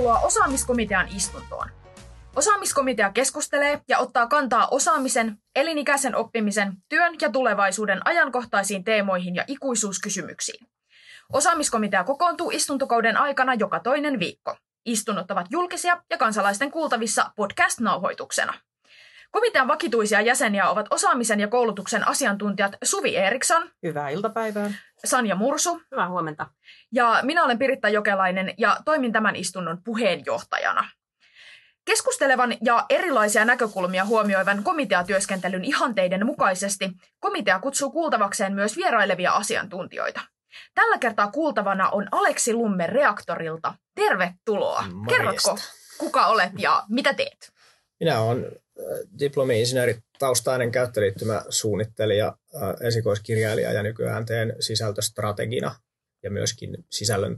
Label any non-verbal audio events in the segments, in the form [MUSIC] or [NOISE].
Tervetuloa osaamiskomitean istuntoon. Osaamiskomitea keskustelee ja ottaa kantaa osaamisen, elinikäisen oppimisen, työn ja tulevaisuuden ajankohtaisiin teemoihin ja ikuisuuskysymyksiin. Osaamiskomitea kokoontuu istuntokauden aikana joka toinen viikko. Istunnot ovat julkisia ja kansalaisten kuultavissa podcast-nauhoituksena. Komitean vakituisia jäseniä ovat osaamisen ja koulutuksen asiantuntijat Suvi Eriksson. Hyvää iltapäivää. Sanja Mursu. Hyvää huomenta. Ja minä olen Piritta Jokelainen ja toimin tämän istunnon puheenjohtajana. Keskustelevan ja erilaisia näkökulmia huomioivan komiteatyöskentelyn ihanteiden mukaisesti komitea kutsuu kuultavakseen myös vierailevia asiantuntijoita. Tällä kertaa kuultavana on Aleksi Lumme Reaktorilta. Tervetuloa. Morjesta. Kerrotko, kuka olet ja mitä teet? Minä olen diplomi-insinööri taustainen käyttöliittymäsuunnittelija, esikoiskirjailija ja nykyään teen sisältöstrategina ja myöskin sisällön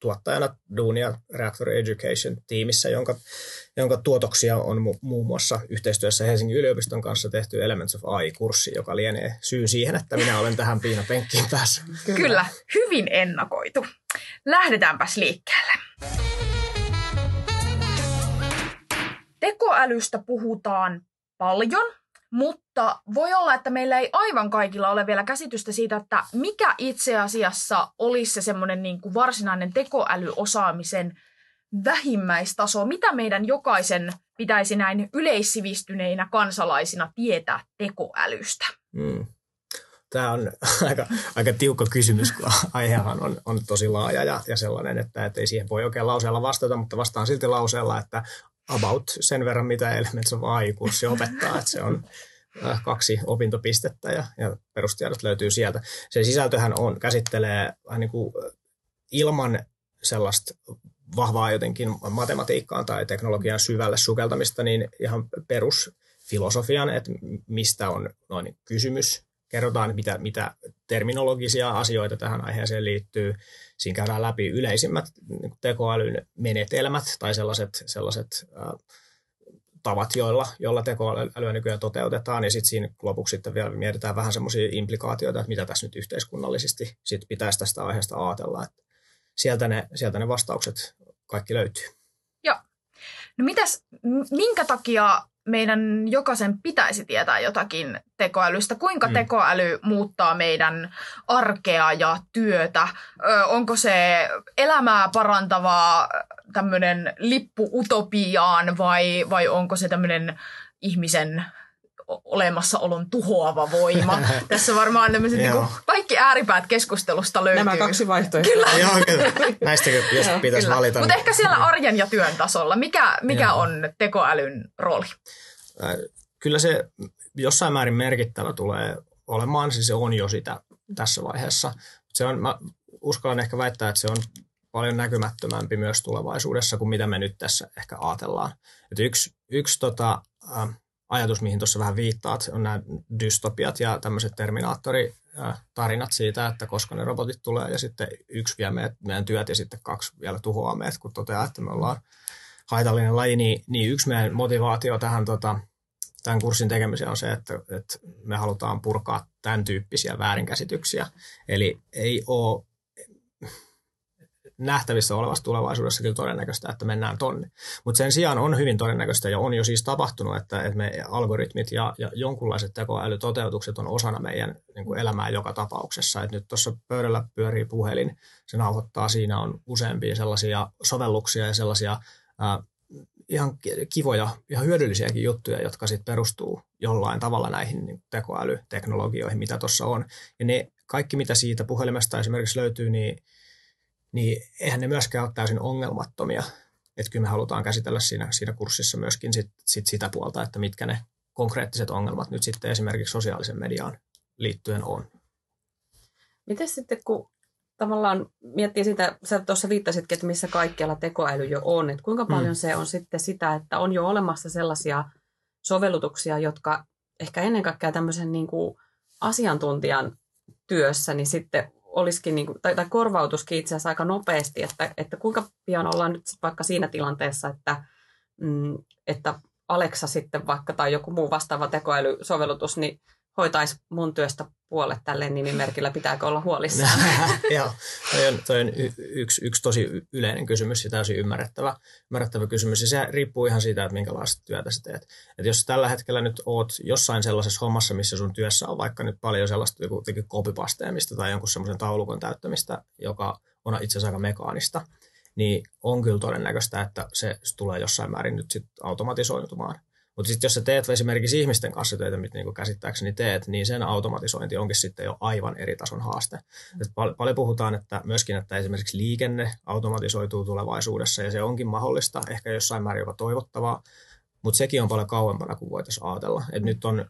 tuottajana duunia Reactor Education tiimissä, jonka, jonka tuotoksia on mu- muun muassa yhteistyössä Helsingin yliopiston kanssa tehty Elements of AI-kurssi, joka lienee syy siihen, että minä olen tähän piinapenkkiin päässyt. [LAUGHS] Kyllä. Kyllä, hyvin ennakoitu. Lähdetäänpäs liikkeelle. Tekoälystä puhutaan paljon, mutta voi olla, että meillä ei aivan kaikilla ole vielä käsitystä siitä, että mikä itse asiassa olisi se semmoinen niin kuin varsinainen tekoälyosaamisen vähimmäistaso. Mitä meidän jokaisen pitäisi näin yleissivistyneinä kansalaisina tietää tekoälystä? Mm. Tämä on [LAUGHS] aika, aika tiukka kysymys, kun [LAUGHS] aihehan on, on tosi laaja ja, ja sellainen, että, että ei siihen voi oikein lauseella vastata, mutta vastaan silti lauseella, että about sen verran, mitä Elements of AI-kurssi [LAUGHS] opettaa, että se on äh, kaksi opintopistettä ja, ja perustiedot löytyy sieltä. Sen sisältöhän on, käsittelee vähän niin kuin ilman sellaista vahvaa jotenkin matematiikkaan tai teknologian syvälle sukeltamista, niin ihan perusfilosofian, että mistä on noin kysymys, kerrotaan, mitä, mitä terminologisia asioita tähän aiheeseen liittyy. Siinä käydään läpi yleisimmät niin tekoälyn menetelmät tai sellaiset, sellaiset tavat, joilla, joilla tekoälyä nykyään toteutetaan. Ja sitten siinä lopuksi sitten vielä mietitään vähän semmoisia implikaatioita, että mitä tässä nyt yhteiskunnallisesti sit pitäisi tästä aiheesta ajatella. Että sieltä, ne, sieltä ne vastaukset kaikki löytyy. Joo. No mitäs, minkä takia meidän jokaisen pitäisi tietää jotakin tekoälystä. Kuinka mm. tekoäly muuttaa meidän arkea ja työtä? Ö, onko se elämää parantavaa tämmöinen lippu utopiaan vai, vai onko se tämmöinen ihmisen olemassaolon tuhoava voima. [LAUGHS] Tässä varmaan tämmöiset niin kaikki ääripäät keskustelusta löytyy. Nämä kaksi vaihtoehtoa. Kyllä. Joo, kyllä. [LAUGHS] Näistä jos Joo, pitäisi kyllä. valita. Mutta ehkä siellä arjen ja työn tasolla. Mikä, mikä on tekoälyn rooli? Kyllä se jossain määrin merkittävä tulee olemaan, siis se on jo sitä tässä vaiheessa. Se on, mä uskallan ehkä väittää, että se on paljon näkymättömämpi myös tulevaisuudessa kuin mitä me nyt tässä ehkä ajatellaan. Et yksi yksi tota, äh, ajatus, mihin tuossa vähän viittaat, on nämä dystopiat ja tämmöiset terminaattoritarinat siitä, että koska ne robotit tulee ja sitten yksi vie meidän työt ja sitten kaksi vielä tuhoaa meidät, kun toteaa, että me ollaan haitallinen laji, niin, niin yksi meidän motivaatio tähän tota, tämän kurssin tekemiseen on se, että, että me halutaan purkaa tämän tyyppisiä väärinkäsityksiä. Eli ei ole nähtävissä olevassa tulevaisuudessa kyllä todennäköistä, että mennään tonne. Mutta sen sijaan on hyvin todennäköistä ja on jo siis tapahtunut, että, että me algoritmit ja, ja jonkunlaiset tekoälytoteutukset on osana meidän niin kuin elämää joka tapauksessa. Et nyt tuossa pöydällä pyörii puhelin, se nauhoittaa, siinä on useampia sellaisia sovelluksia ja sellaisia ää, ihan kivoja, ihan hyödyllisiäkin juttuja, jotka sitten perustuu jollain tavalla näihin niin tekoälyteknologioihin, mitä tuossa on. Ja ne kaikki, mitä siitä puhelimesta esimerkiksi löytyy, niin, niin eihän ne myöskään ole täysin ongelmattomia. Että kyllä me halutaan käsitellä siinä, siinä kurssissa myöskin sit, sit sitä puolta, että mitkä ne konkreettiset ongelmat nyt sitten esimerkiksi sosiaalisen mediaan liittyen on. Miten sitten, kun tavallaan miettii sitä, sä tuossa viittasitkin, että missä kaikkialla tekoäly jo on, että kuinka paljon mm. se on sitten sitä, että on jo olemassa sellaisia sovellutuksia, jotka ehkä ennen kaikkea tämmöisen niin kuin asiantuntijan työssä, niin sitten olisikin, niin kuin, tai, tai korvautuskin itse asiassa aika nopeasti, että, että kuinka pian ollaan nyt vaikka siinä tilanteessa, että, mm, että Alexa sitten vaikka tai joku muu vastaava tekoälysovellutus, niin hoitaisi mun työstä puolet tälle nimimerkillä, pitääkö olla huolissaan? [LAUGHS] Joo, toi on, toi on y- yksi, yksi tosi yleinen kysymys ja täysin ymmärrettävä, ymmärrettävä kysymys. Ja se riippuu ihan siitä, että minkälaista työtä sä teet. Et jos tällä hetkellä nyt oot jossain sellaisessa hommassa, missä sun työssä on vaikka nyt paljon sellaista joku kopipasteemista tai jonkun semmoisen taulukon täyttämistä, joka on itse asiassa aika mekaanista, niin on kyllä todennäköistä, että se tulee jossain määrin nyt sit automatisoitumaan. Mutta sitten jos sä teet esimerkiksi ihmisten kanssa töitä, mitä niin käsittääkseni teet, niin sen automatisointi onkin sitten jo aivan eri tason haaste. Mm. Pal- paljon puhutaan että myöskin, että esimerkiksi liikenne automatisoituu tulevaisuudessa ja se onkin mahdollista, ehkä jossain määrin jopa toivottavaa, mutta sekin on paljon kauempana kuin voitaisiin ajatella. Et nyt on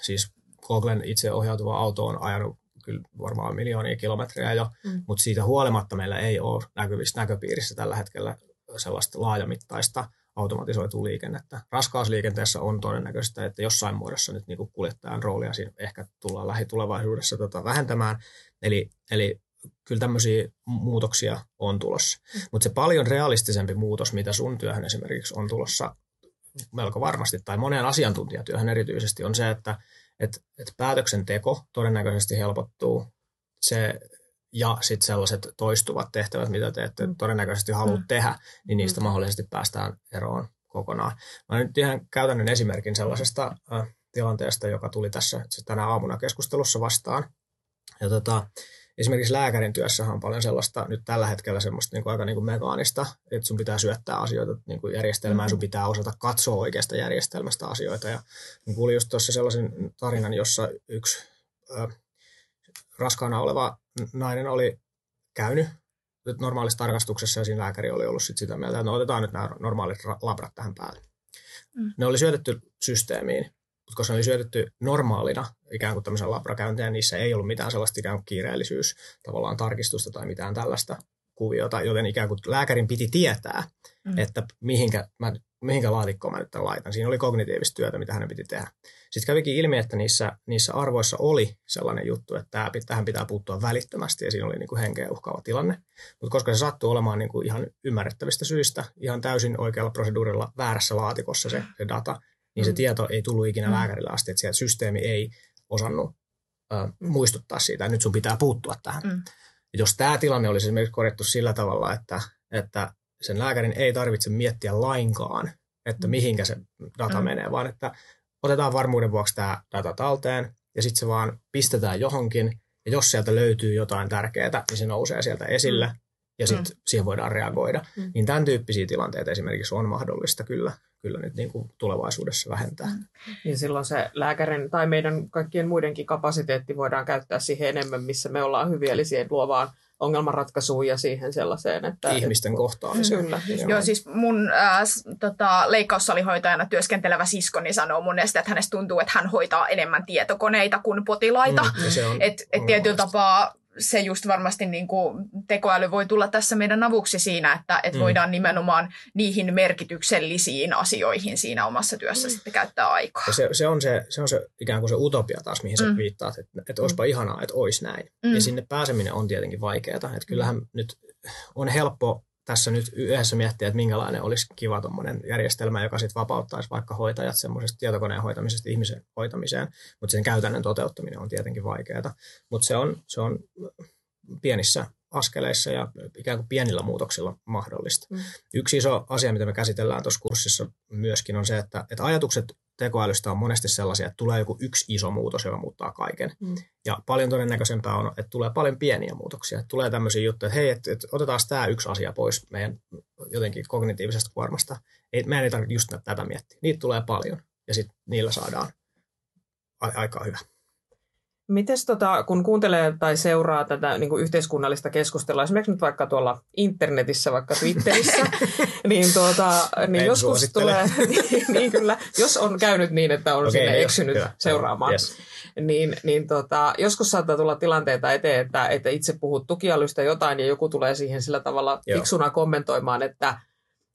siis Googlen itse ohjautuva auto on ajanut kyllä varmaan miljoonia kilometrejä jo, mm. mutta siitä huolimatta meillä ei ole näkyvissä näköpiirissä tällä hetkellä sellaista laajamittaista automatisoituu liikennettä. Raskausliikenteessä on todennäköistä, että jossain muodossa nyt niin kuin kuljettajan roolia siinä ehkä tullaan lähitulevaisuudessa tota vähentämään. Eli, eli kyllä tämmöisiä muutoksia on tulossa. Mm. Mutta se paljon realistisempi muutos, mitä sun työhön esimerkiksi on tulossa melko varmasti, tai moneen asiantuntijatyöhön erityisesti, on se, että et, et päätöksenteko todennäköisesti helpottuu. Se ja sitten sellaiset toistuvat tehtävät, mitä te ette mm. todennäköisesti halua mm. tehdä, niin niistä mm. mahdollisesti päästään eroon kokonaan. Mä nyt ihan käytännön esimerkin sellaisesta äh, tilanteesta, joka tuli tässä tänä aamuna keskustelussa vastaan. Ja tota, esimerkiksi lääkärin työssähän on paljon sellaista nyt tällä hetkellä semmoista niin kuin aika niin kuin mekaanista, että sun pitää syöttää asioita niin kuin järjestelmään, sun pitää osata katsoa oikeasta järjestelmästä asioita. Ja kuulin just tuossa sellaisen tarinan, jossa yksi äh, raskaana oleva nainen oli käynyt normaalissa tarkastuksessa ja siinä lääkäri oli ollut sit sitä mieltä, että no otetaan nyt nämä normaalit labrat tähän päälle. Mm. Ne oli syötetty systeemiin, mutta koska ne oli syötetty normaalina ikään kuin tämmöisen labrakäynteen, niissä ei ollut mitään sellaista ikään kuin kiireellisyys, tavallaan tarkistusta tai mitään tällaista kuviota, joten ikään kuin lääkärin piti tietää, mm. että mihinkä, mä, mihinkä laatikkoon mä nyt tämän laitan. Siinä oli kognitiivista työtä, mitä hänen piti tehdä. Sitten kävikin ilmi, että niissä, niissä arvoissa oli sellainen juttu, että tähän pitää puuttua välittömästi ja siinä oli niin kuin henkeä uhkaava tilanne. Mutta koska se sattui olemaan niin kuin ihan ymmärrettävistä syistä, ihan täysin oikealla proseduurilla väärässä laatikossa se, se data, niin se mm. tieto ei tullut ikinä mm. lääkärille asti, että sieltä systeemi ei osannut äh, muistuttaa siitä, että nyt sun pitää puuttua tähän. Mm. Jos tämä tilanne olisi esimerkiksi korjattu sillä tavalla, että, että sen lääkärin ei tarvitse miettiä lainkaan, että mm. mihinkä se data mm. menee, vaan että otetaan varmuuden vuoksi tämä data talteen ja sitten se vaan pistetään johonkin. Ja jos sieltä löytyy jotain tärkeää, niin se nousee sieltä esille mm. ja sitten mm. siihen voidaan reagoida. Mm. Niin tämän tyyppisiä tilanteita esimerkiksi on mahdollista kyllä, kyllä nyt niin kuin tulevaisuudessa vähentää. Mm. Niin silloin se lääkärin tai meidän kaikkien muidenkin kapasiteetti voidaan käyttää siihen enemmän, missä me ollaan hyviä, eli siihen luovaan ongelmanratkaisuun ja siihen sellaiseen, että... Ihmisten et, kohtaamiseen. Kyllä. Joo. joo, siis mun äh, tota, leikkaussalihoitajana työskentelevä siskoni sanoo mun mielestä, että hänestä tuntuu, että hän hoitaa enemmän tietokoneita kuin potilaita. Mm, että et tietyllä tapaa se just varmasti niin kuin tekoäly voi tulla tässä meidän avuksi siinä, että, että mm. voidaan nimenomaan niihin merkityksellisiin asioihin siinä omassa työssä mm. sitten käyttää aikaa. Ja se, se, on se, se on se ikään kuin se utopia taas, mihin mm. sä viittaat, että, että olisipa mm. ihanaa, että olisi näin. Mm. Ja sinne pääseminen on tietenkin vaikeaa. Että kyllähän mm. nyt on helppo tässä nyt yhdessä miettiä, että minkälainen olisi kiva tuommoinen järjestelmä, joka sitten vapauttaisi vaikka hoitajat semmoisesta tietokoneen hoitamisesta ihmisen hoitamiseen, mutta sen käytännön toteuttaminen on tietenkin vaikeaa. Mutta se on, se on pienissä askeleissa ja ikään kuin pienillä muutoksilla mahdollista. Mm. Yksi iso asia, mitä me käsitellään tuossa kurssissa myöskin on se, että, että ajatukset tekoälystä on monesti sellaisia, että tulee joku yksi iso muutos, joka muuttaa kaiken. Mm. Ja paljon todennäköisempää on, että tulee paljon pieniä muutoksia. Että tulee tämmöisiä juttuja, että hei, että, että otetaan tämä yksi asia pois meidän jotenkin kognitiivisesta kuormasta. Ei, meidän ei tarvitse just tätä miettiä. Niitä tulee paljon ja sitten niillä saadaan aikaa hyvä. Mites tota, kun kuuntelee tai seuraa tätä niin kuin yhteiskunnallista keskustelua, esimerkiksi nyt vaikka tuolla internetissä, vaikka Twitterissä, [LAUGHS] niin, tuota, niin joskus suosittele. tulee, [LAUGHS] niin, niin kyllä, jos on käynyt niin, että on okay, sinne niin eksynyt hyvä. seuraamaan, yes. niin, niin tota, joskus saattaa tulla tilanteita eteen, että, että itse puhut tukialystä jotain ja joku tulee siihen sillä tavalla fiksuna kommentoimaan, että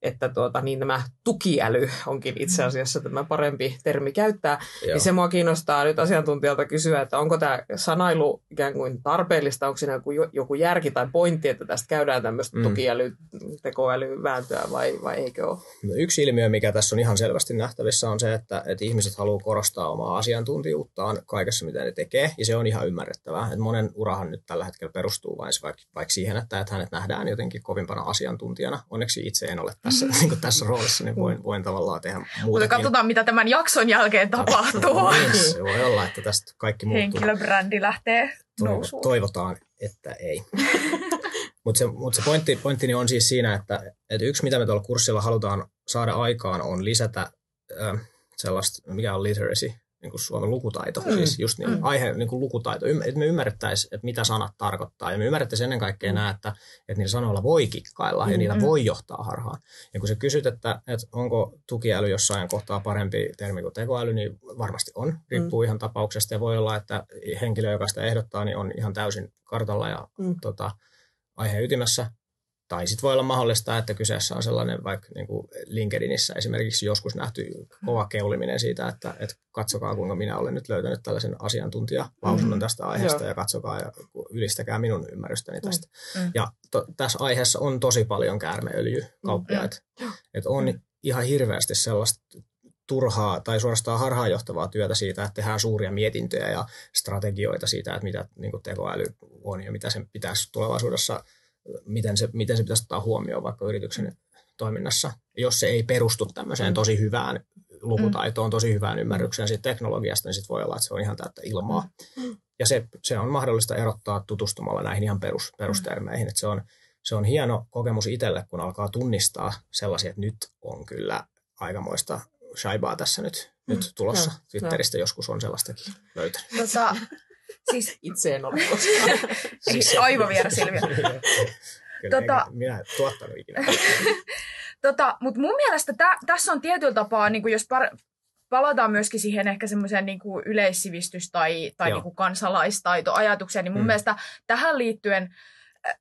että tuota, niin tämä tukiäly onkin itse asiassa tämä parempi termi käyttää. Joo. Niin se mua kiinnostaa nyt asiantuntijalta kysyä, että onko tämä sanailu ikään kuin tarpeellista, onko siinä joku, joku järki tai pointti, että tästä käydään tämmöistä mm. tukiäly, tekoälyvääntöä vai, vai eikö ole? No yksi ilmiö, mikä tässä on ihan selvästi nähtävissä, on se, että, että ihmiset haluaa korostaa omaa asiantuntijuuttaan kaikessa, mitä ne tekee, ja se on ihan ymmärrettävää. Että monen urahan nyt tällä hetkellä perustuu vain vaikka, vaikka siihen, että, että hänet nähdään jotenkin kovimpana asiantuntijana. Onneksi itse en ole tässä, mm. [LAUGHS] niin tässä roolissa, niin voin, voin tavallaan tehdä muuta. Mutta katsotaan, mitä tämän jakson jälkeen tapahtuu. [LAUGHS] niin, se voi olla, että tästä kaikki muuttuu. Henkilöbrändi lähtee nousuun. Toivotaan, että ei. [LAUGHS] Mutta se, mut se pointti, pointtini on siis siinä, että, että yksi mitä me tuolla kurssilla halutaan saada aikaan on lisätä äh, sellaista, mikä on literacy, niin kuin Suomen lukutaito, mm. siis just niin, mm. aihe, niin kuin lukutaito, että me ymmärrettäisiin, että mitä sanat tarkoittaa, ja me ymmärrettäisiin ennen kaikkea mm. nämä, että, että niillä sanoilla voi kikkailla, mm. ja niillä mm. voi johtaa harhaan. Ja kun sä kysyt, että, että onko tukiäly jossain kohtaa parempi termi kuin tekoäly, niin varmasti on, riippuu mm. ihan tapauksesta, ja voi olla, että henkilö, joka sitä ehdottaa, niin on ihan täysin kartalla ja mm. tota, aiheen ytimessä, tai sitten voi olla mahdollista, että kyseessä on sellainen vaikka niin kuin LinkedInissä esimerkiksi joskus nähty kova keuliminen siitä, että, että katsokaa kuinka minä olen nyt löytänyt tällaisen asiantuntijalausunnon mm. tästä aiheesta ja katsokaa ja ylistäkää minun ymmärrystäni tästä. Mm. Ja to, tässä aiheessa on tosi paljon käärmeöljykauppiaita. Mm. Että on ihan hirveästi sellaista turhaa tai suorastaan harhaanjohtavaa työtä siitä, että tehdään suuria mietintöjä ja strategioita siitä, että mitä niin tekoäly on ja mitä sen pitäisi tulevaisuudessa – miten se, miten se pitäisi ottaa huomioon vaikka yrityksen toiminnassa, jos se ei perustu tämmöiseen mm. tosi hyvään lukutaitoon, mm. tosi hyvään ymmärrykseen siitä teknologiasta, niin sitten voi olla, että se on ihan täyttä ilmaa. Mm. Ja se, se on mahdollista erottaa tutustumalla näihin ihan perus, perustermeihin. Että se, on, se on hieno kokemus itselle, kun alkaa tunnistaa sellaisia, että nyt on kyllä aikamoista shaibaa tässä nyt, nyt tulossa. Twitteristä joskus on sellaistakin löytänyt. Tota, Siis... Itse en ole koskaan. [LAUGHS] siis aivan viera Silvia. [LAUGHS] tota, minä en tuottanut ikinä. [LAUGHS] tota, Mutta mun mielestä tä, tässä on tietyllä tapaa, niin jos par, palataan myöskin siihen ehkä semmoiseen niin yleissivistys- tai, tai niin kuin kansalaistaitoajatukseen, niin mun mm. mielestä tähän liittyen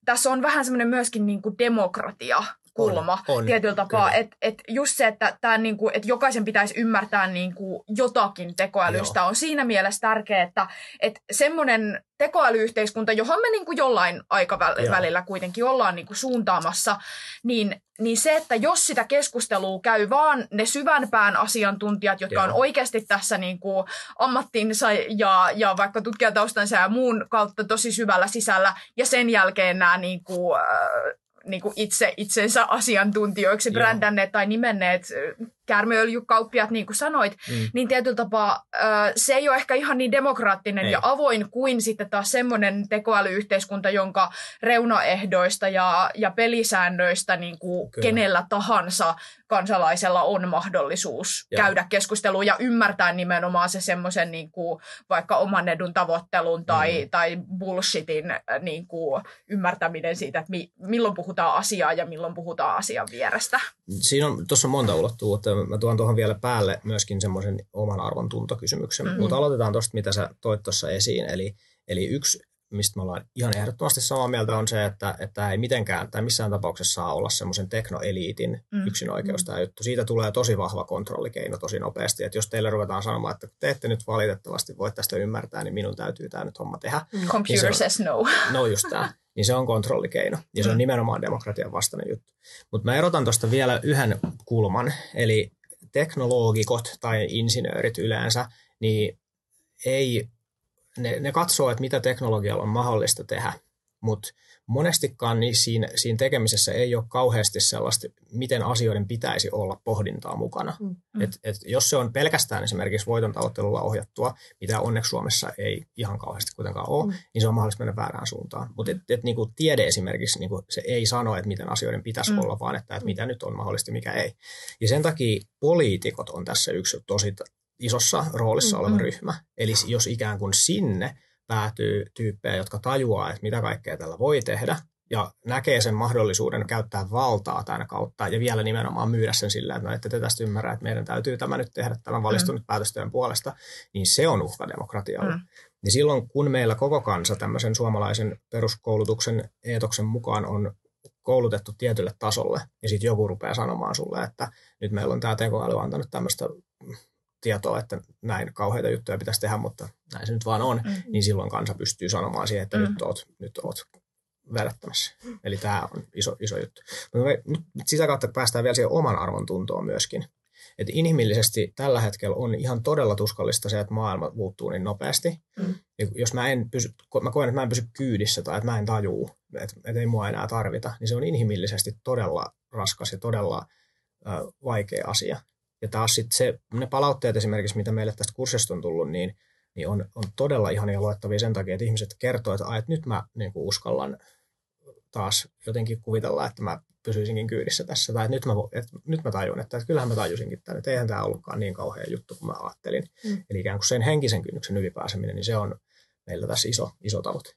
tässä on vähän semmoinen myöskin niin kuin demokratia kulma on, on, tietyllä tapaa. Että et just se, että tää niinku, et jokaisen pitäisi ymmärtää niinku jotakin tekoälystä Joo. on siinä mielessä tärkeää, että et semmoinen tekoälyyhteiskunta, johon me niinku jollain aikavälillä Joo. kuitenkin ollaan niinku suuntaamassa, niin, niin se, että jos sitä keskustelua käy vaan ne syvänpään asiantuntijat, jotka Joo. on oikeasti tässä niinku ammattinsa ja, ja vaikka tutkijataustansa ja muun kautta tosi syvällä sisällä, ja sen jälkeen nämä niinku, äh, niin kuin itse itsensä asiantuntijoiksi brändänneet tai nimenneet käärmeöljykauppiat, niin kuin sanoit, mm. niin tietyllä tapaa se ei ole ehkä ihan niin demokraattinen ei. ja avoin kuin sitten taas semmoinen tekoälyyhteiskunta, jonka reunaehdoista ja, ja pelisäännöistä niin kuin kenellä tahansa kansalaisella on mahdollisuus ja. käydä keskustelua ja ymmärtää nimenomaan se semmoisen niin kuin vaikka oman edun tavoittelun tai, mm. tai bullshitin niin kuin ymmärtäminen siitä, että mi, milloin puhutaan asiaa ja milloin puhutaan asian vierestä. Siinä on tuossa monta ulottuvuutta mä tuon tuohon vielä päälle myöskin semmoisen oman arvon tuntokysymyksen. Mm-hmm. Mutta aloitetaan tuosta, mitä sä toit tuossa esiin. Eli, eli yksi, mistä me ollaan ihan ehdottomasti samaa mieltä, on se, että, että ei mitenkään tai missään tapauksessa saa olla semmoisen teknoeliitin mm-hmm. yksinoikeus tämä juttu. Siitä tulee tosi vahva kontrollikeino tosi nopeasti. Että jos teille ruvetaan sanomaan, että te ette nyt valitettavasti voi tästä ymmärtää, niin minun täytyy tämä nyt homma tehdä. Mm. Computer niin says no. No just tämä [LAUGHS] niin se on kontrollikeino. Ja se on mm. nimenomaan demokratian vastainen juttu. Mutta mä erotan tuosta vielä yhden kulman, eli teknologikot tai insinöörit yleensä, niin ei, ne, ne katsoo, että mitä teknologialla on mahdollista tehdä, mutta monestikaan niin siinä, siinä tekemisessä ei ole kauheasti sellaista, miten asioiden pitäisi olla pohdintaa mukana. Mm. mm. Et, et jos se on pelkästään esimerkiksi voiton tavoittelulla ohjattua, mitä onneksi Suomessa ei ihan kauheasti kuitenkaan ole, mm. niin se on mahdollista mennä väärään suuntaan. Mutta et, et, niinku tiede esimerkiksi, niinku, se ei sano, että miten asioiden pitäisi mm. olla, vaan että, että mitä nyt on mahdollista mikä ei. Ja sen takia poliitikot on tässä yksi tosi isossa roolissa mm. oleva mm. ryhmä. Eli jos ikään kuin sinne – päätyy tyyppejä, jotka tajuaa, että mitä kaikkea tällä voi tehdä, ja näkee sen mahdollisuuden käyttää valtaa tämän kautta ja vielä nimenomaan myydä sen sillä, että no, ette te tästä ymmärrä, että meidän täytyy tämä nyt tehdä tämän valistunut mm. päätöstyön puolesta, niin se on uhka demokratialle. Mm. Niin silloin, kun meillä koko kansa tämmöisen suomalaisen peruskoulutuksen eetoksen mukaan on koulutettu tietylle tasolle, ja sitten joku rupeaa sanomaan sulle, että nyt meillä on tämä tekoäly antanut tämmöistä tietoa, että näin kauheita juttuja pitäisi tehdä, mutta näin se nyt vaan on, mm. niin silloin kansa pystyy sanomaan siihen, että mm. nyt oot, nyt oot vedättämässä. Eli tämä on iso, iso juttu. Mutta me, nyt sitä kautta päästään vielä siihen oman arvon tuntoon myöskin. Et inhimillisesti tällä hetkellä on ihan todella tuskallista se, että maailma muuttuu niin nopeasti. Mm. Ja jos mä, en pysy, mä koen, että mä en pysy kyydissä tai että mä en tajuu, että, että ei mua enää tarvita, niin se on inhimillisesti todella raskas ja todella äh, vaikea asia. Ja taas sitten se, ne palautteet esimerkiksi, mitä meille tästä kurssista on tullut, niin, niin on, on todella ihania luettavia sen takia, että ihmiset kertoo, että, että nyt mä niin kuin uskallan taas jotenkin kuvitella, että mä pysyisinkin kyydissä tässä. Tai että nyt, mä, että nyt mä tajun, että, että kyllähän mä tajusinkin tämän, että eihän tämä ollutkaan niin kauhea juttu kuin mä ajattelin. Mm. Eli ikään kuin sen henkisen kynnyksen ylipääseminen, niin se on meillä tässä iso, iso tavoite.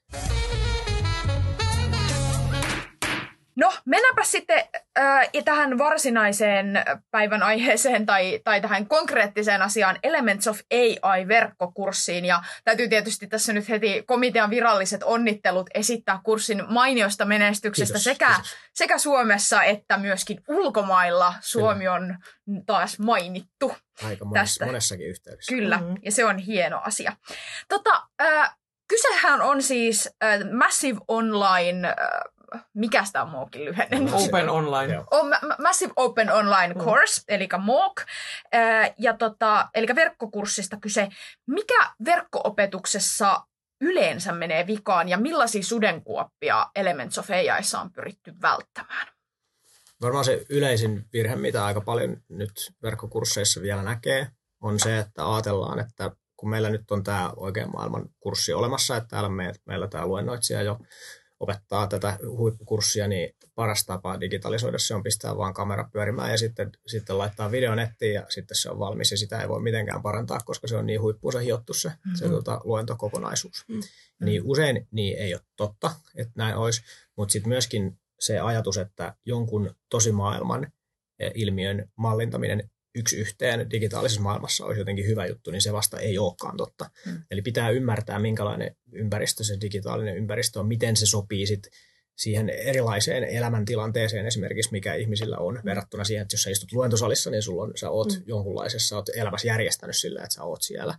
Mennäänpä sitten äh, tähän varsinaiseen päivän aiheeseen tai, tai tähän konkreettiseen asiaan Elements of AI-verkkokurssiin. Ja täytyy tietysti tässä nyt heti komitean viralliset onnittelut esittää kurssin mainiosta menestyksestä Kiitos, sekä, kiitos. sekä Suomessa että myöskin ulkomailla. Suomi on taas mainittu. Aika monessa, Tästä. monessakin yhteydessä. Kyllä, mm-hmm. ja se on hieno asia. Tota, äh, kysehän on siis äh, Massive Online... Äh, mikä sitä on MOOCin lyhenne? Open online. On Ma- Massive Open Online Course, mm. eli MOOC, Ää, ja tota, eli verkkokurssista kyse. Mikä verkkoopetuksessa yleensä menee vikaan ja millaisia sudenkuoppia Elements of AIssa on pyritty välttämään? Varmaan se yleisin virhe, mitä aika paljon nyt verkkokursseissa vielä näkee, on se, että ajatellaan, että kun meillä nyt on tämä oikean maailman kurssi olemassa, että täällä me, meillä tämä luennoitsija jo opettaa tätä huippukurssia, niin paras tapa digitalisoida se on pistää vaan kamera pyörimään ja sitten, sitten laittaa video nettiin ja sitten se on valmis ja sitä ei voi mitenkään parantaa, koska se on niin huippuunsa hiottu se, mm-hmm. se tuota, luentokokonaisuus. Mm-hmm. Niin usein niin ei ole totta, että näin olisi, mutta sitten myöskin se ajatus, että jonkun tosimaailman eh, ilmiön mallintaminen yksi yhteen digitaalisessa maailmassa olisi jotenkin hyvä juttu, niin se vasta ei olekaan totta. Mm. Eli pitää ymmärtää, minkälainen ympäristö se digitaalinen ympäristö on, miten se sopii sit siihen erilaiseen elämäntilanteeseen esimerkiksi, mikä ihmisillä on, verrattuna siihen, että jos sä istut luentosalissa, niin sulla on, sä oot mm. jonkunlaisessa, sä oot elämässä järjestänyt sillä, että sä oot siellä.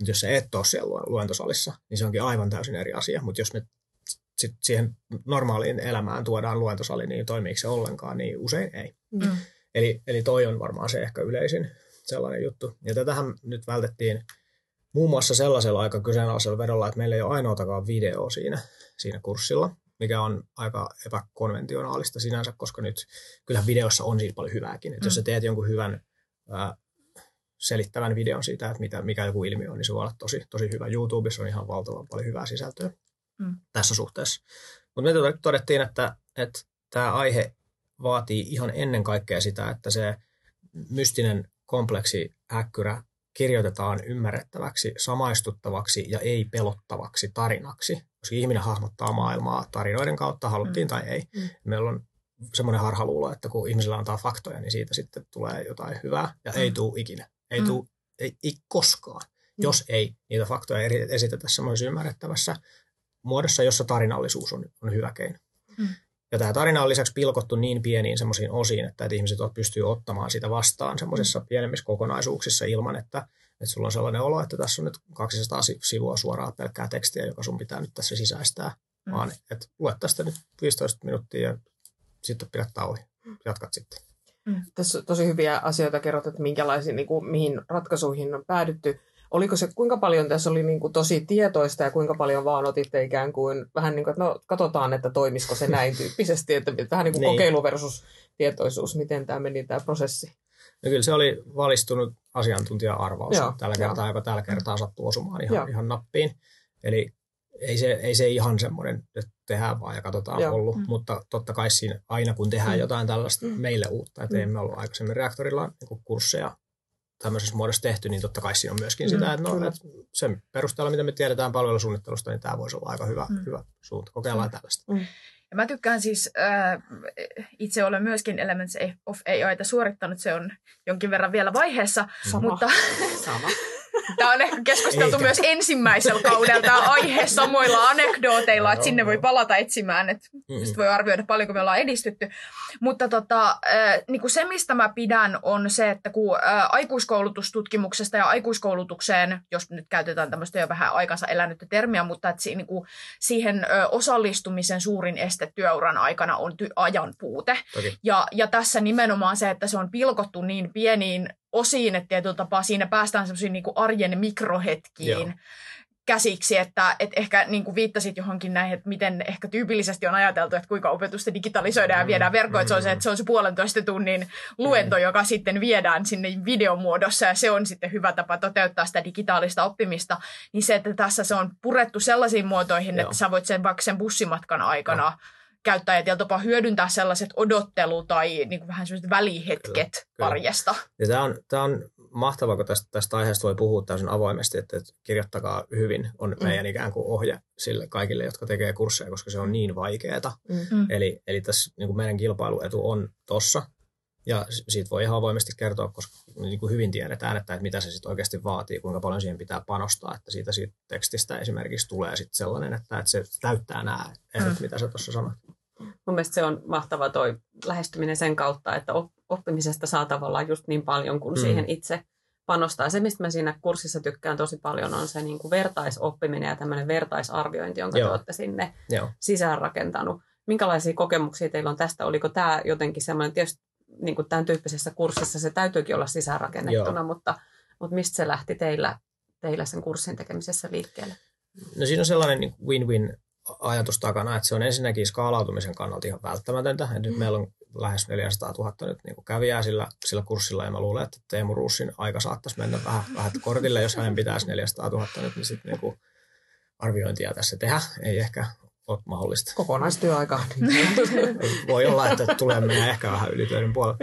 Mutta jos sä et ole siellä luentosalissa, niin se onkin aivan täysin eri asia. Mutta jos me sit siihen normaaliin elämään tuodaan luentosali, niin toimiiko se ollenkaan, niin usein ei. Mm. Eli, eli toi on varmaan se ehkä yleisin sellainen juttu. Ja tätähän nyt vältettiin muun muassa sellaisella aika kyseenalaisella vedolla, että meillä ei ole ainoatakaan video siinä, siinä kurssilla, mikä on aika epäkonventionaalista sinänsä, koska nyt kyllähän videossa on siitä paljon hyvääkin. Että jos sä teet jonkun hyvän ää, selittävän videon siitä, että mitä, mikä joku ilmiö on, niin se voi olla tosi, tosi hyvä. YouTubessa on ihan valtavan paljon hyvää sisältöä Mm. tässä suhteessa. Mutta me todettiin, että, että tämä aihe vaatii ihan ennen kaikkea sitä, että se mystinen kompleksi häkkyrä kirjoitetaan ymmärrettäväksi, samaistuttavaksi ja ei pelottavaksi tarinaksi. Koska ihminen hahmottaa maailmaa tarinoiden kautta, haluttiin mm. tai ei. Mm. Meillä on semmoinen harhaluulo, että kun ihmisellä antaa faktoja, niin siitä sitten tulee jotain hyvää ja mm. ei tule ikinä. Ei, Mm. tuu, ei, ei koskaan, jos ei niitä faktoja esitetä semmoisessa ymmärrettävässä muodossa, jossa tarinallisuus on, on hyvä keino. Mm. Ja tämä tarina on lisäksi pilkottu niin pieniin semmoisiin osiin, että, että ihmiset pystyy ottamaan sitä vastaan semmoisissa pienemmissä kokonaisuuksissa ilman, että, että sulla on sellainen olo, että tässä on nyt 200 si- sivua suoraa pelkkää tekstiä, joka sun pitää nyt tässä sisäistää, Mm. vaan että luet tästä nyt 15 minuuttia ja sitten pidät tauon. Jatkat sitten. Tässä on tosi hyviä asioita kerrot, että minkälaisia, niin kuin, mihin ratkaisuihin on päädytty. Oliko se, kuinka paljon tässä oli niin kuin, tosi tietoista ja kuinka paljon vaan otitte ikään kuin vähän niin kuin, että no katsotaan, että toimisiko se näin tyyppisesti, että vähän niin kuin Niin. kokeilu versus tietoisuus, miten tämä meni tämä prosessi. No kyllä se oli valistunut asiantuntija-arvaus Joo, tällä joo. kertaa, joka tällä kertaa sattuu osumaan ihan, Joo. ihan nappiin. Eli ei se, ei se ihan semmoinen, että tehdään vaan ja katsotaan Joo. ollut, Mm. mutta totta kai siinä aina kun tehdään Mm. jotain tällaista Mm. meille uutta, että Mm. emme ollut aikaisemmin reaktorilla niin kursseja tämmöisessä muodossa tehty, niin totta kai siinä on myöskin Mm, sitä, että no, kyllä. että sen perusteella, mitä me tiedetään palvelusuunnittelusta, niin tämä voisi olla aika hyvä, Mm. hyvä suunta. Kokeillaan tällaista. Ja mä tykkään siis, äh, itse olen myöskin Elements of AIta suorittanut, se on jonkin verran vielä vaiheessa, Sama. mutta Sama. [LAUGHS] Tämä on ehkä keskusteltu Eikä. myös ensimmäisellä kaudella tämä aihe samoilla anekdooteilla, että sinne voi palata etsimään, että mm-hmm. voi arvioida paljonko me ollaan edistytty. Mutta tota, äh, niin kuin se, mistä mä pidän, on se, että kun äh, aikuiskoulutustutkimuksesta ja aikuiskoulutukseen, jos nyt käytetään tämmöistä jo vähän aikansa elänyttä termiä, mutta että niin kuin siihen äh, osallistumisen suurin este työuran aikana on ty- ajan puute. Ja, ja tässä nimenomaan se, että se on pilkottu niin pieniin osiin, että tietyllä tapaa siinä päästään semmoisiin niin arjen mikrohetkiin. Joo käsiksi, että, että ehkä niin kuin viittasit johonkin näihin, että miten ehkä tyypillisesti on ajateltu, että kuinka opetusta digitalisoidaan ja viedään verkkoon, että se on se, että se on se puolentoista tunnin luento, joka sitten viedään sinne videomuodossa ja se on sitten hyvä tapa toteuttaa sitä digitaalista oppimista, niin se, että tässä se on purettu sellaisiin muotoihin, Joo. että sä voit sen vaikka sen bussimatkan aikana Joo käyttää ja tapaa hyödyntää sellaiset odottelu- tai niin kuin vähän sellaiset välihetket kyllä, kyllä. arjesta. Ja tämä, on, tämä on mahtavaa, kun tästä, tästä aiheesta voi puhua täysin avoimesti, että, että kirjoittakaa hyvin on mm. meidän ikään kuin ohje sille kaikille, jotka tekee kursseja, koska se on niin vaikeaa. Mm. Eli, eli tässä niin kuin meidän kilpailuetu on tossa, ja siitä voi ihan avoimesti kertoa, koska niin kuin hyvin tiedetään, että, että mitä se sitten oikeasti vaatii, kuinka paljon siihen pitää panostaa, että siitä, siitä tekstistä esimerkiksi tulee sitten sellainen, että, että se täyttää nämä ehdot, mm. mitä sä tuossa sanoit. Mun mielestä se on mahtava toi lähestyminen sen kautta, että oppimisesta saa tavallaan just niin paljon kuin mm. siihen itse panostaa. Se, mistä mä siinä kurssissa tykkään tosi paljon, on se niin kuin vertaisoppiminen ja tämmöinen vertaisarviointi, jonka Joo. te olette sinne Joo. sisään rakentanut. Minkälaisia kokemuksia teillä on tästä? Oliko tämä jotenkin semmoinen, tietysti niin kuin tämän tyyppisessä kurssissa se täytyykin olla sisäänrakennettuna, mutta, mutta mistä se lähti teillä, teillä sen kurssin tekemisessä liikkeelle? No siinä on sellainen niin win-win ajatus takana, että se on ensinnäkin skaalautumisen kannalta ihan välttämätöntä. Et nyt meillä on lähes 400 000 nyt niin kuin kävijää sillä, sillä kurssilla, ja mä luulen, että Teemu Ruussin aika saattaisi mennä vähän, vähän kortille, jos hänen pitäisi 400 000 nyt, niin sitten niin arviointia tässä tehdä. Ei ehkä ole mahdollista. Kokonaistyöaika. [LAUGHS] Voi olla, että tulee mennä ehkä vähän ylitöiden puolelle.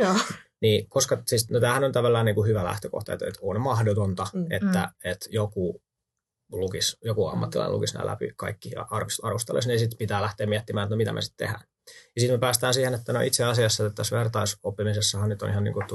Niin, koska siis, no tämähän on tavallaan niin kuin hyvä lähtökohta, että on mahdotonta, mm. että, mm. että joku lukisi, joku ammattilainen lukisi nämä läpi kaikki ja arvostelisi, niin sitten pitää lähteä miettimään, että no mitä me sitten tehdään. Ja sitten me päästään siihen, että no itse asiassa että tässä vertaisoppimisessahan nyt on ihan niin kuin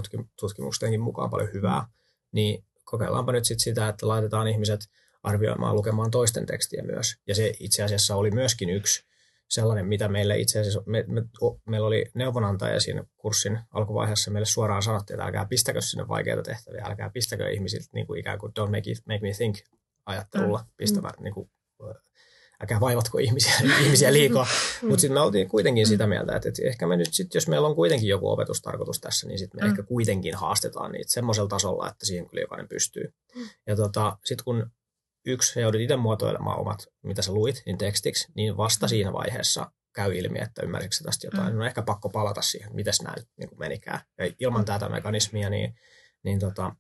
tutkimustenkin mukaan paljon hyvää, niin kokeillaanpa nyt sitten sitä, että laitetaan ihmiset arvioimaan lukemaan toisten tekstiä myös. Ja se itse asiassa oli myöskin yksi sellainen, mitä meille itse asiassa, me, me, o, meillä oli neuvonantaja siinä kurssin alkuvaiheessa, meille suoraan sanottiin, että älkää pistäkö sinne vaikeita tehtäviä, älkää pistäkö ihmisiltä niin kuin ikään kuin don't make, it, make me think ajattelulla, mm. pistävä mm. niin kuin, älkää vaivatko ihmisiä, [LAUGHS] ihmisiä liikaa. Mm. Mutta sitten me oltiin kuitenkin sitä mieltä, että, että ehkä me nyt sitten, jos meillä on kuitenkin joku opetustarkoitus tässä, niin sitten me mm. ehkä kuitenkin haastetaan niitä semmoisella tasolla, että siihen kyllä jokainen pystyy. Mm. Ja tota, sitten kun yksi, ja joudut itse muotoilemaan omat, mitä sä luit, niin tekstiksi, niin vasta mm. siinä vaiheessa käy ilmi, että ymmärsikö tästä jotain. Mm. On ehkä pakko palata siihen, miten nämä nyt niin menikään. Ja ilman mm. tätä mekanismia, niin, niin tota,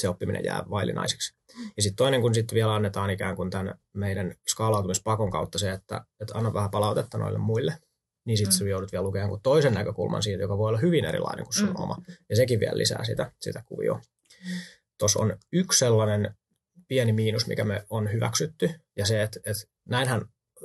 se oppiminen jää vaillinaiseksi. Ja sitten toinen, kun sitten vielä annetaan ikään kuin tämän meidän skaalautumispakon kautta se, että, että anna vähän palautetta noille muille, niin sitten mm. joudut vielä lukemaan toisen näkökulman siitä, joka voi olla hyvin erilainen kuin sun mm. oma. Ja sekin vielä lisää sitä, sitä kuvioa. Mm. Tuossa on yksi sellainen pieni miinus, mikä me on hyväksytty, ja se, että, että näinhän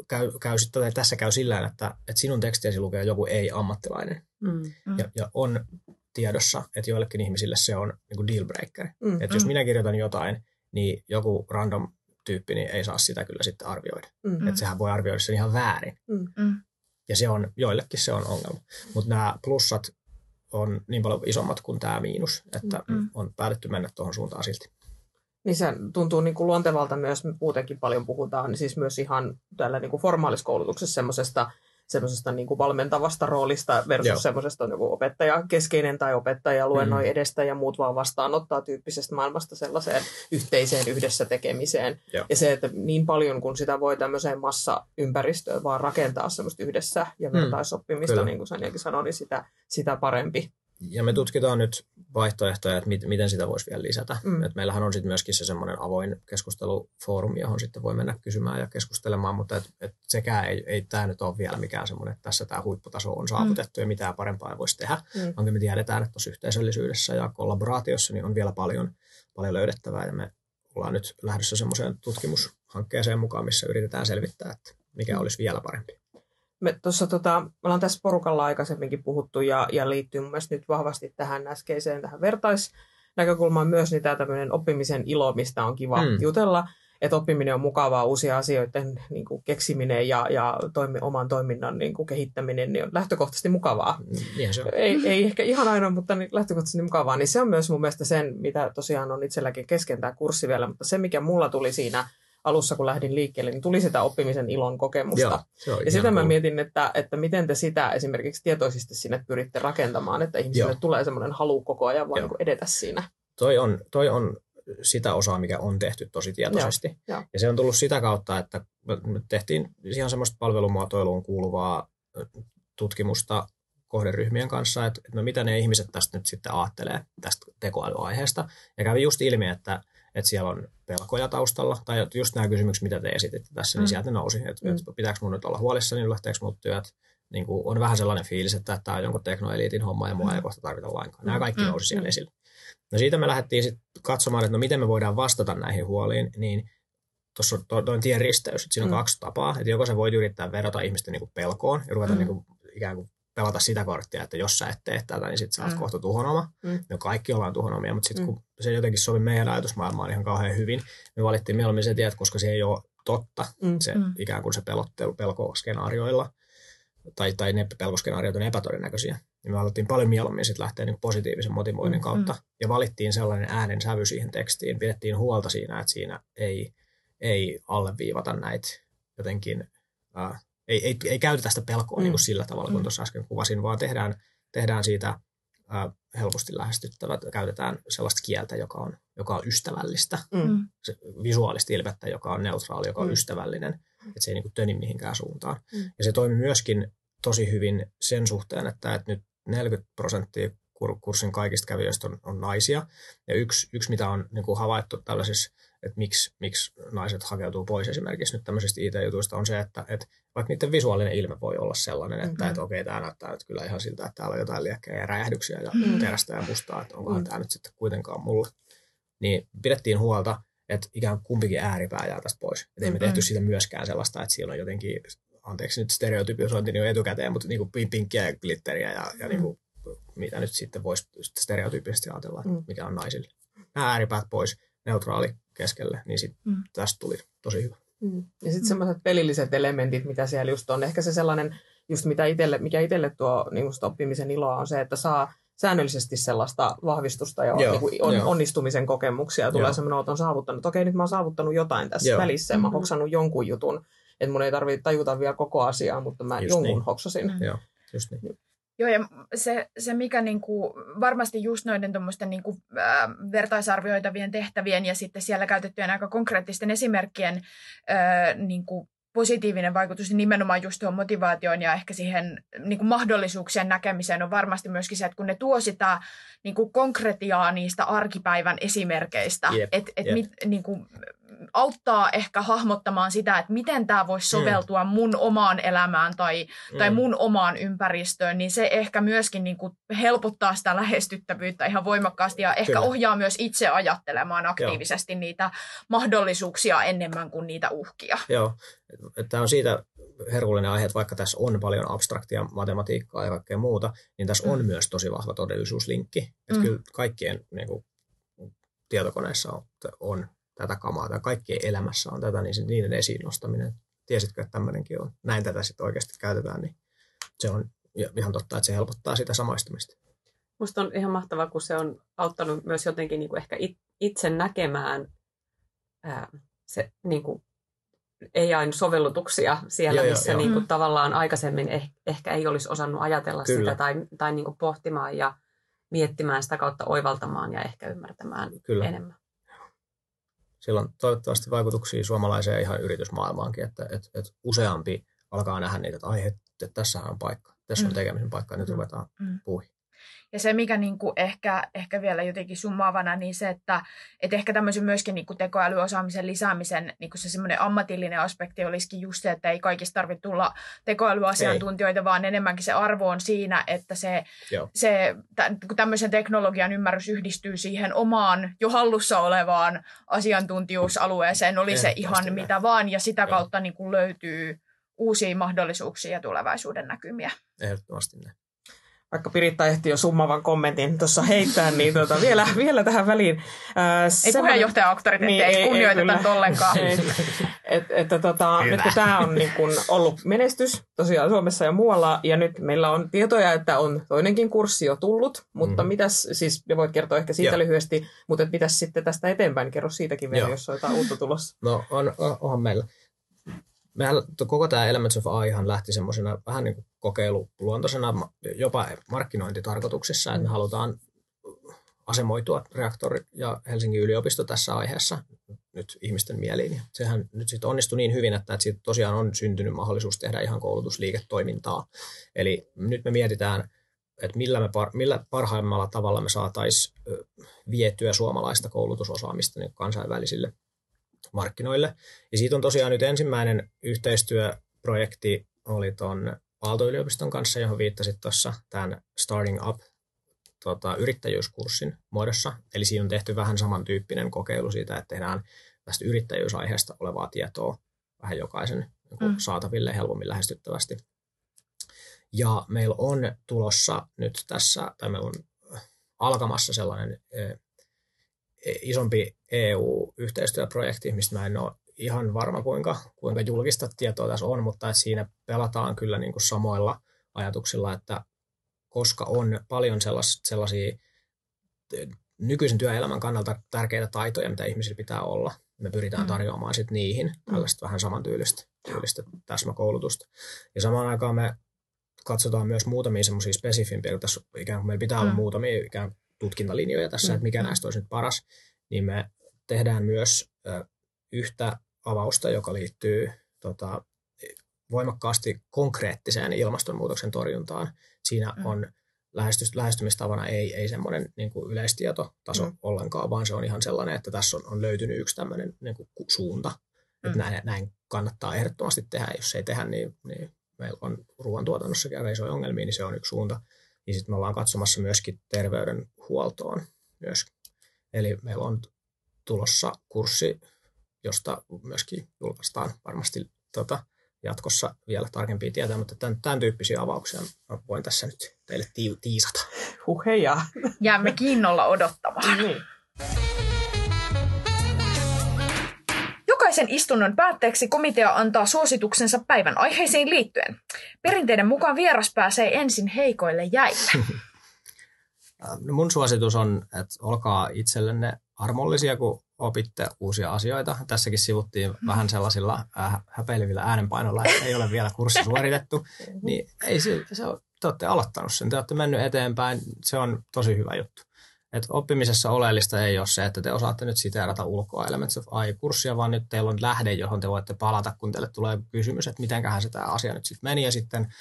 käy, käy sitten, tässä käy sillä että, että sinun tekstiäsi lukee joku ei-ammattilainen. Mm. Ja, ja on tiedossa, että joillekin ihmisille se on niin kuin deal breaker. Mm. Että jos minä kirjoitan jotain, niin joku random tyyppi niin ei saa sitä kyllä sitten arvioida. Mm. Että sehän voi arvioida sen ihan väärin. Mm. mm. Ja se on, joillekin se on ongelma. Mutta nämä plussat on niin paljon isommat kuin tämä miinus, että mm. on päätetty mennä tuohon suuntaan silti. Niin se tuntuu niin kuin luontevalta myös, me muutenkin paljon puhutaan, niin siis myös ihan tällä niin kuin formaaliskoulutuksessa semmoisesta semmoisesta niin kuin valmentavasta roolista versus Joo. semmoisesta niin opettaja keskeinen tai opettaja luennoi mm. edestä ja muut vaan vastaanottaa tyyppisestä maailmasta sellaiseen yhteiseen yhdessä tekemiseen. Joo. Ja se, että niin paljon kun sitä voi tämmöiseen massaympäristöön vaan rakentaa semmoista yhdessä ja vertaisoppimista, mm. niin kuin Sanjakin sanoi, niin sitä, sitä parempi ja me tutkitaan nyt vaihtoehtoja, että mit, miten sitä voisi vielä lisätä. Mm. Et meillähän on sitten myöskin se semmoinen avoin keskustelufoorumi, johon sitten voi mennä kysymään ja keskustelemaan, mutta et, et sekään ei, ei tämä nyt ole vielä mikään semmoinen, että tässä tämä huipputaso on saavutettu mm. ja mitään parempaa ei voisi tehdä, mm. vaan me tiedetään, että tuossa yhteisöllisyydessä ja kollaboraatiossa niin on vielä paljon, paljon löydettävää ja me ollaan nyt lähdössä semmoiseen tutkimushankkeeseen mukaan, missä yritetään selvittää, että mikä mm. olisi vielä parempi. Me, tossa, tota, me ollaan tässä porukalla aikaisemminkin puhuttu ja, ja liittyy mun mielestä nyt vahvasti tähän äskeiseen tähän vertais, näkökulma on myös niin tämä tämmöinen oppimisen ilo, mistä on kiva mm. jutella että oppiminen on mukavaa, uusia asioiden niin kuin keksiminen ja, ja toimi, oman toiminnan niin kuin kehittäminen niin on lähtökohtaisesti mukavaa. Niin se on. Ei, ei ehkä ihan aina, mutta niin lähtökohtaisesti mukavaa. Niin se on myös mun mielestä sen, mitä tosiaan on itselläkin kesken tämä kurssi vielä, mutta se mikä mulla tuli siinä alussa, kun lähdin liikkeelle, niin tuli sitä oppimisen ilon kokemusta. Joo, ja sitä mä mietin, että, että miten te sitä esimerkiksi tietoisesti sinne pyritte rakentamaan, että ihmisille Joo. tulee semmoinen halu koko ajan vaan niin edetä siinä. Toi on, toi on sitä osaa, mikä on tehty tosi tietoisesti. Ja, ja. ja se on tullut sitä kautta, että me tehtiin ihan semmoista palvelumuotoiluun kuuluvaa tutkimusta kohderyhmien kanssa, että, että no mitä ne ihmiset tästä nyt sitten ajattelee tästä tekoälyaiheesta. Ja kävi just ilmi, että, että siellä on pelkoja taustalla, tai just nämä kysymykset, mitä te esititte tässä, niin mm. sieltä nousi, että, mm. että pitääkö mun nyt olla huolissani, niin lähteekö mun työt. Niin kuin on vähän sellainen fiilis, että tämä on jonkun teknoeliitin homma ja mua mm. ei kohta tarvita lainkaan. Nämä kaikki mm. nousi siellä mm. esille. No siitä me lähdettiin sitten katsomaan, että no miten me voidaan vastata näihin huoliin, niin tuossa on to, tien risteys, että siinä on mm. kaksi tapaa, että joko sä voit yrittää vedota ihmisten niin kuin pelkoon ja ruveta mm. niin kuin, ikään kuin pelata sitä korttia, että jos sä et tee tätä, niin sitten sä oot mm. kohta tuhonoma. Mm. Me kaikki ollaan tuhonomia, mutta sitten mm. kun se jotenkin sovi meidän ajatusmaailmaan ihan kauhean hyvin, me valittiin mieluummin se tiet, koska se ei ole totta, mm. se mm. ikään kuin se pelottelu pelkoskenaarioilla, tai, tai ne pelkoskenaariot on epätodennäköisiä niin me alettiin paljon mieluummin sitten lähteä niin positiivisen motivoinnin mm, kautta. Mm. Ja valittiin sellainen äänen sävy siihen tekstiin. Pidettiin huolta siinä, että siinä ei, ei alleviivata näitä jotenkin, äh, ei, ei, ei käytetä sitä pelkoa mm. niin kuin sillä tavalla, kun mm. tuossa äsken kuvasin, vaan tehdään, tehdään siitä helposti lähestyttävät, käytetään sellaista kieltä, joka on, joka on ystävällistä, mm. se, visuaalista ilmettä, joka on neutraali, joka on mm. ystävällinen, että se ei niin kuin töni mihinkään suuntaan. Mm. Ja se toimi myöskin tosi hyvin sen suhteen, että, että nyt 40 prosenttia kurssin kaikista kävijöistä on, on naisia. Ja yksi, yksi mitä on niin kuin havaittu tällaisissa, että miksi, miksi naiset hakeutuu pois esimerkiksi nyt tämmöisistä IT-jutuista, on se, että, että vaikka niiden visuaalinen ilme voi olla sellainen, että, mm-hmm. että okei, tämä näyttää nyt kyllä ihan siltä, että täällä on jotain liekkejä ja räjähdyksiä ja mm-hmm. terästä ja mustaa, että onkohan mm-hmm. tämä nyt sitten kuitenkaan mulle. Niin pidettiin huolta, että ikään kuin kumpikin ääripää jää tästä pois. Että ei me tehty siitä myöskään sellaista, että siellä on jotenkin anteeksi nyt stereotypisointi niin etukäteen, mutta niin kuin pinkkiä ja glitteriä ja, ja niin kuin, mitä nyt sitten voisi stereotyyppisesti ajatella, että mm. mikä on naisille. Nämä ääripäät pois, neutraali keskelle, niin sit mm. tästä tuli tosi hyvä. Mm. Ja sitten mm. semmoiset pelilliset elementit, mitä siellä just on. Ehkä se sellainen, just mitä itelle, mikä itselle tuo niin oppimisen iloa on se, että saa säännöllisesti sellaista vahvistusta ja joo, niin on, onnistumisen kokemuksia. Tulee joo. semmoinen, että on saavuttanut, okei nyt mä oon saavuttanut jotain tässä joo. välissä, mä oon mm-hmm. jonkun jutun että mun ei tarvitse tajuta vielä koko asiaa, mutta mä just jonkun niin. hoksasin. Mm. Joo, just niin. Joo, ja se, se mikä niinku, varmasti just noiden niinku, äh, vertaisarvioitavien tehtävien ja sitten siellä käytettyjen aika konkreettisten esimerkkien äh, niinku, positiivinen vaikutus nimenomaan just tuohon motivaatioon ja ehkä siihen niin kuin mahdollisuuksien näkemiseen on varmasti myöskin se, että kun ne tuo sitä niin kuin konkretiaa niistä arkipäivän esimerkeistä, yep, että et yep. niin kuin, auttaa ehkä hahmottamaan sitä, että miten tämä voisi mm. soveltua mm. mun omaan elämään tai, mm. tai mun omaan ympäristöön, niin se ehkä myöskin niin kuin helpottaa sitä lähestyttävyyttä ihan voimakkaasti ja ehkä Kyllä. ohjaa myös itse ajattelemaan aktiivisesti Joo. niitä mahdollisuuksia enemmän kuin niitä uhkia. Joo, tämä on siitä herkullinen aihe, että vaikka tässä on paljon abstraktia matematiikkaa ja kaikkea muuta, niin tässä mm. on myös tosi vahva todellisuuslinkki. Että mm. kyllä kaikkien niin kuin, tietokoneissa on, on tätä kamaa tai kaikkien elämässä on tätä, niin niiden esiin nostaminen. Tiesitkö, että tämmöinenkin on? Näin tätä sitten oikeasti käytetään, niin se on ihan totta, että se helpottaa sitä samaistumista. Musta on ihan mahtavaa, kun se on auttanut myös jotenkin niin kuin ehkä itse näkemään ää, se niin kuin ei aina sovellutuksia siellä, joo, missä joo, niin kuin, mm. tavallaan aikaisemmin eh, ehkä ei olisi osannut ajatella Kyllä. sitä tai, tai niin kuin pohtimaan ja miettimään sitä kautta oivaltamaan ja ehkä ymmärtämään Kyllä. enemmän sillä on toivottavasti vaikutuksia suomalaiseen ihan yritysmaailmaankin, että, että, että useampi alkaa nähdä niitä, että ai, että tässä on paikka, tässä on mm. tekemisen paikka, nyt mm. ruvetaan mm. puihin. Ja se, mikä niin kuin ehkä, ehkä vielä jotenkin summaavana, niin se, että, että ehkä tämmöisen myöskin niin kuin tekoälyosaamisen lisäämisen niin kuin se semmoinen ammatillinen aspekti olisikin just se, että ei kaikista tarvitse tulla tekoälyasiantuntijoita, ei. vaan enemmänkin se arvo on siinä, että se, se tämmöisen teknologian ymmärrys yhdistyy siihen omaan jo hallussa olevaan asiantuntijuusalueeseen, oli se ihan mitä vaan, ja sitä kautta niin kuin löytyy uusia mahdollisuuksia ja tulevaisuuden näkymiä. Ehdottomasti ne. Vaikka Piritta ehti jo summavan kommentin tuossa heittää, niin tuota, vielä, vielä tähän väliin. Ää, ei puheenjohtaja auktoriteetti, niin, ei, ei kunnioiteta ei, ollenkaan. Ei, et, että tota, nyt kun tämä on niin kun ollut menestys tosiaan Suomessa ja muualla, ja nyt meillä on tietoja, että on toinenkin kurssi jo tullut, mutta mm. mitäs, siis voit kertoa ehkä siitä Joo. lyhyesti, mutta mitäs sitten tästä eteenpäin, kerro siitäkin vielä, Joo. jos on jotain uutta tulossa. No on, on, onhan meillä mehän koko tämä Elements of AIhan lähti semmoisena vähän niin kuin kokeiluluontoisena jopa markkinointitarkoituksessa, että me halutaan asemoitua reaktori ja Helsingin yliopisto tässä aiheessa nyt ihmisten mieliin. Sehän nyt sitten onnistui niin hyvin, että, että siitä tosiaan on syntynyt mahdollisuus tehdä ihan koulutusliiketoimintaa. Eli nyt me mietitään, että millä, me par, millä parhaimmalla tavalla me saataisiin vietyä suomalaista koulutusosaamista niin kansainvälisille markkinoille. Ja siitä on tosiaan nyt ensimmäinen yhteistyöprojekti oli tuon Aalto-yliopiston kanssa, johon viittasit tuossa tämän Starting Up tota, yrittäjyyskurssin muodossa. Eli siinä on tehty vähän samantyyppinen kokeilu siitä, että tehdään tästä yrittäjyysaiheesta olevaa tietoa vähän jokaisen niin mm. saataville helpommin lähestyttävästi. Ja meillä on tulossa nyt tässä, tai meillä on alkamassa sellainen isompi EU-yhteistyöprojekti, mistä mä en ole ihan varma, kuinka, kuinka julkista tietoa tässä on, mutta siinä pelataan kyllä niin kuin samoilla ajatuksilla, että koska on paljon sellais, sellaisia nykyisen työelämän kannalta tärkeitä taitoja, mitä ihmisillä pitää olla, me pyritään mm. tarjoamaan sit niihin mm. tällaista vähän samantyylistä tyylistä täsmäkoulutusta. Ja samaan aikaan me katsotaan myös muutamia semmoisia spesifimpiä, tässä ikään kuin meillä pitää olla mm. muutamia ikään tutkintalinjoja tässä, että mikä näistä olisi nyt paras, niin me tehdään myös yhtä avausta, joka liittyy tota, voimakkaasti konkreettiseen ilmastonmuutoksen torjuntaan. Siinä mm. on lähestys, lähestymistavana ei, ei semmoinen niin kuin yleistietotaso mm. ollenkaan, vaan se on ihan sellainen, että tässä on, on löytynyt yksi tämmöinen niin kuin suunta, mm. että näin, näin kannattaa ehdottomasti tehdä. Jos ei tehdä, niin, niin meillä on ruoantuotannossa käy isoja ongelmia, niin se on yksi suunta. Ja sitten me ollaan katsomassa myöskin terveydenhuoltoon myös. Eli meillä on tulossa kurssi, josta myöskin julkaistaan varmasti tota, jatkossa vielä tarkempia tietoja, mutta tämän, tämän tyyppisiä avauksia voin tässä nyt teille tiisata. Huheja. Jäämme kiinnolla odottamaan. niin. Jokaisen istunnon päätteeksi komitea antaa suosituksensa päivän aiheisiin liittyen. Perinteiden mukaan vieras pääsee ensin heikoille jäille. [LAUGHS] No mun suositus on, että olkaa itsellenne armollisia, kun opitte uusia asioita. Tässäkin sivuttiin mm. vähän sellaisilla äh, häpeilevillä äänenpainoilla, että ei ole vielä kurssi suoritettu. [LAUGHS] Niin ei se, se on, te olette aloittanut sen, te olette mennyt eteenpäin, se on tosi hyvä juttu. Et oppimisessa oleellista ei ole se, että te osaatte nyt siteerata ulkoa Elements of AI-kurssia, vaan nyt teillä on lähde, johon te voitte palata, kun teille tulee kysymys, että mitenköhän se tämä asia nyt sitten meni, ja sitten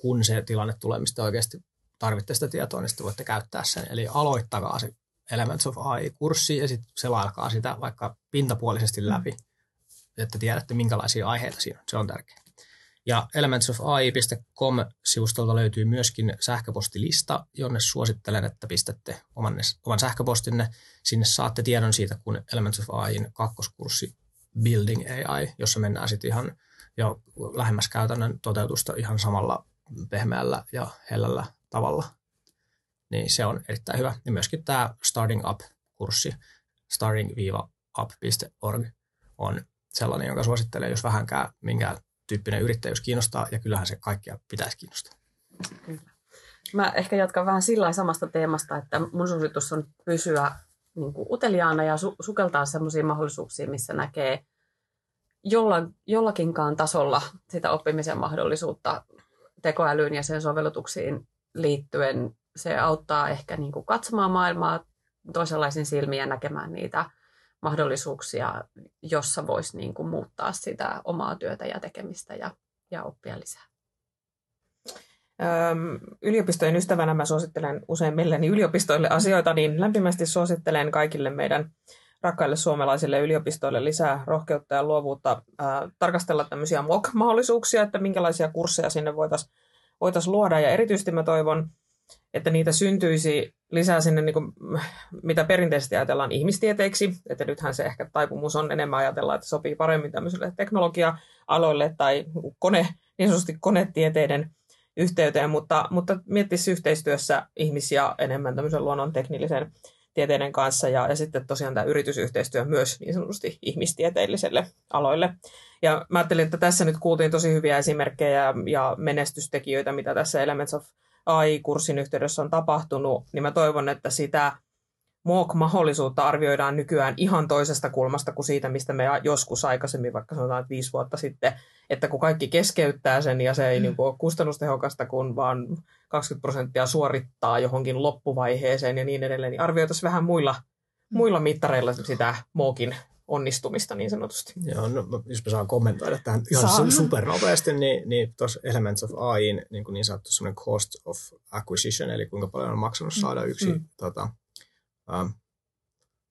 kun se tilanne tulee, mistä oikeasti tarvitte sitä tietoa, niin sitten voitte käyttää sen. Eli aloittakaa se Elements of AI-kurssi ja sitten selailkaa sitä vaikka pintapuolisesti läpi, mm. että tiedätte minkälaisia aiheita siinä on. Se on tärkeää. Ja elementsofai.com-sivustolta löytyy myöskin sähköpostilista, jonne suosittelen, että pistätte oman, oman sähköpostinne. Sinne saatte tiedon siitä, kun Elements of AIin kakkoskurssi Building AI, jossa mennään sitten ihan jo lähemmäs käytännön toteutusta ihan samalla pehmeällä ja hellällä tavalla. Niin se on erittäin hyvä. Ja myöskin tämä Starting Up-kurssi, starting-up.org, on sellainen, jonka suosittelen, jos vähänkään minkä tyyppinen yrittäjyys kiinnostaa, ja kyllähän se kaikkia pitäisi kiinnostaa. Mä ehkä jatkan vähän sillä samasta teemasta, että mun suositus on pysyä niin kuin uteliaana ja su- sukeltaa sellaisiin mahdollisuuksiin, missä näkee jolla, jollakinkaan tasolla sitä oppimisen mahdollisuutta tekoälyyn ja sen sovellutuksiin liittyen. Se auttaa ehkä niin kuin katsomaan maailmaa toisenlaisen silmiä ja näkemään niitä mahdollisuuksia, jossa voisi niin kuin muuttaa sitä omaa työtä ja tekemistä ja, ja oppia lisää. Öm, yliopistojen ystävänä mä suosittelen usein milleni yliopistoille asioita, niin lämpimästi suosittelen kaikille meidän rakkaille suomalaisille yliopistoille lisää rohkeutta ja luovuutta ää, tarkastella tämmöisiä MOOC-mahdollisuuksia, että minkälaisia kursseja sinne voitaisiin voitais luoda. Ja erityisesti mä toivon, että niitä syntyisi lisää sinne, niin kuin, mitä perinteisesti ajatellaan ihmistieteiksi, että nythän se ehkä taipumus on enemmän ajatella, että sopii paremmin tämmöiselle teknologia-aloille tai kone, niin sanotusti konetieteiden yhteyteen, mutta, mutta miettisi yhteistyössä ihmisiä enemmän tämmöisen luonnon teknillisen tieteiden kanssa ja, ja sitten tosiaan tämä yritysyhteistyö myös niin sanotusti ihmistieteelliselle aloille. Ja mä ajattelin, että tässä nyt kuultiin tosi hyviä esimerkkejä ja menestystekijöitä, mitä tässä Elements of AI-kurssin yhteydessä on tapahtunut, niin mä toivon, että sitä MOOC-mahdollisuutta arvioidaan nykyään ihan toisesta kulmasta kuin siitä, mistä me joskus aikaisemmin, vaikka sanotaan että viisi vuotta sitten, että kun kaikki keskeyttää sen ja se ei mm. niin kuin ole kustannustehokasta, kun vaan 20 prosenttia suorittaa johonkin loppuvaiheeseen ja niin edelleen, niin arvioitaisiin vähän muilla, mm. muilla mittareilla sitä MOOCin onnistumista niin sanotusti. Joo, no, jos mä saan kommentoida tähän ihan Saan. supernopeasti, niin, niin tuossa Elements of AI, niin, niin sanottu semmoinen cost of acquisition, eli kuinka paljon on maksanut saada yksi mm. tota, ähm,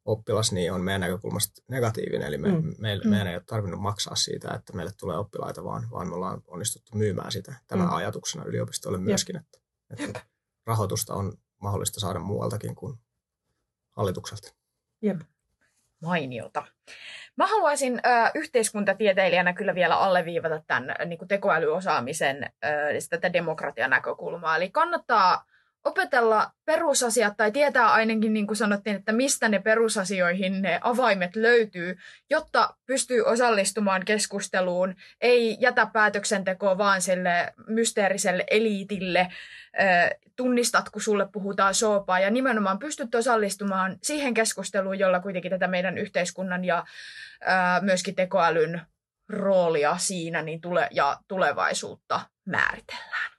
oppilas, niin on meidän näkökulmasta negatiivinen. Eli me, mm. me, mm. meidän ei ole tarvinnut maksaa siitä, että meille tulee oppilaita, vaan, vaan me ollaan onnistuttu myymään sitä tämän mm. ajatuksena yliopistolle myöskin, että, että rahoitusta on mahdollista saada muualtakin kuin hallitukselta. Jep. Mainiota. Mä haluaisin ö, yhteiskuntatieteilijänä kyllä vielä alleviivata tämän niin kuin tekoälyosaamisen ö, tätä demokratian näkökulmaa. Eli kannattaa opetella perusasiat tai tietää ainakin, niin kuin sanottiin, että mistä ne perusasioihin ne avaimet löytyy, jotta pystyy osallistumaan keskusteluun, ei jätä päätöksentekoa vaan sille mysteeriselle eliitille, tunnistat, kun sulle puhutaan soopaa ja nimenomaan pystyt osallistumaan siihen keskusteluun, jolla kuitenkin tätä meidän yhteiskunnan ja myöskin tekoälyn roolia siinä niin tule, ja tulevaisuutta määritellään.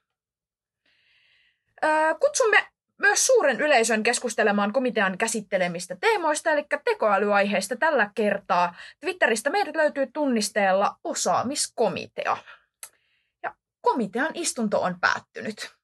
Kutsumme myös suuren yleisön keskustelemaan komitean käsittelemistä teemoista, eli tekoälyaiheista tällä kertaa. Twitteristä meidät löytyy tunnisteella osaamiskomitea. Ja komitean istunto on päättynyt.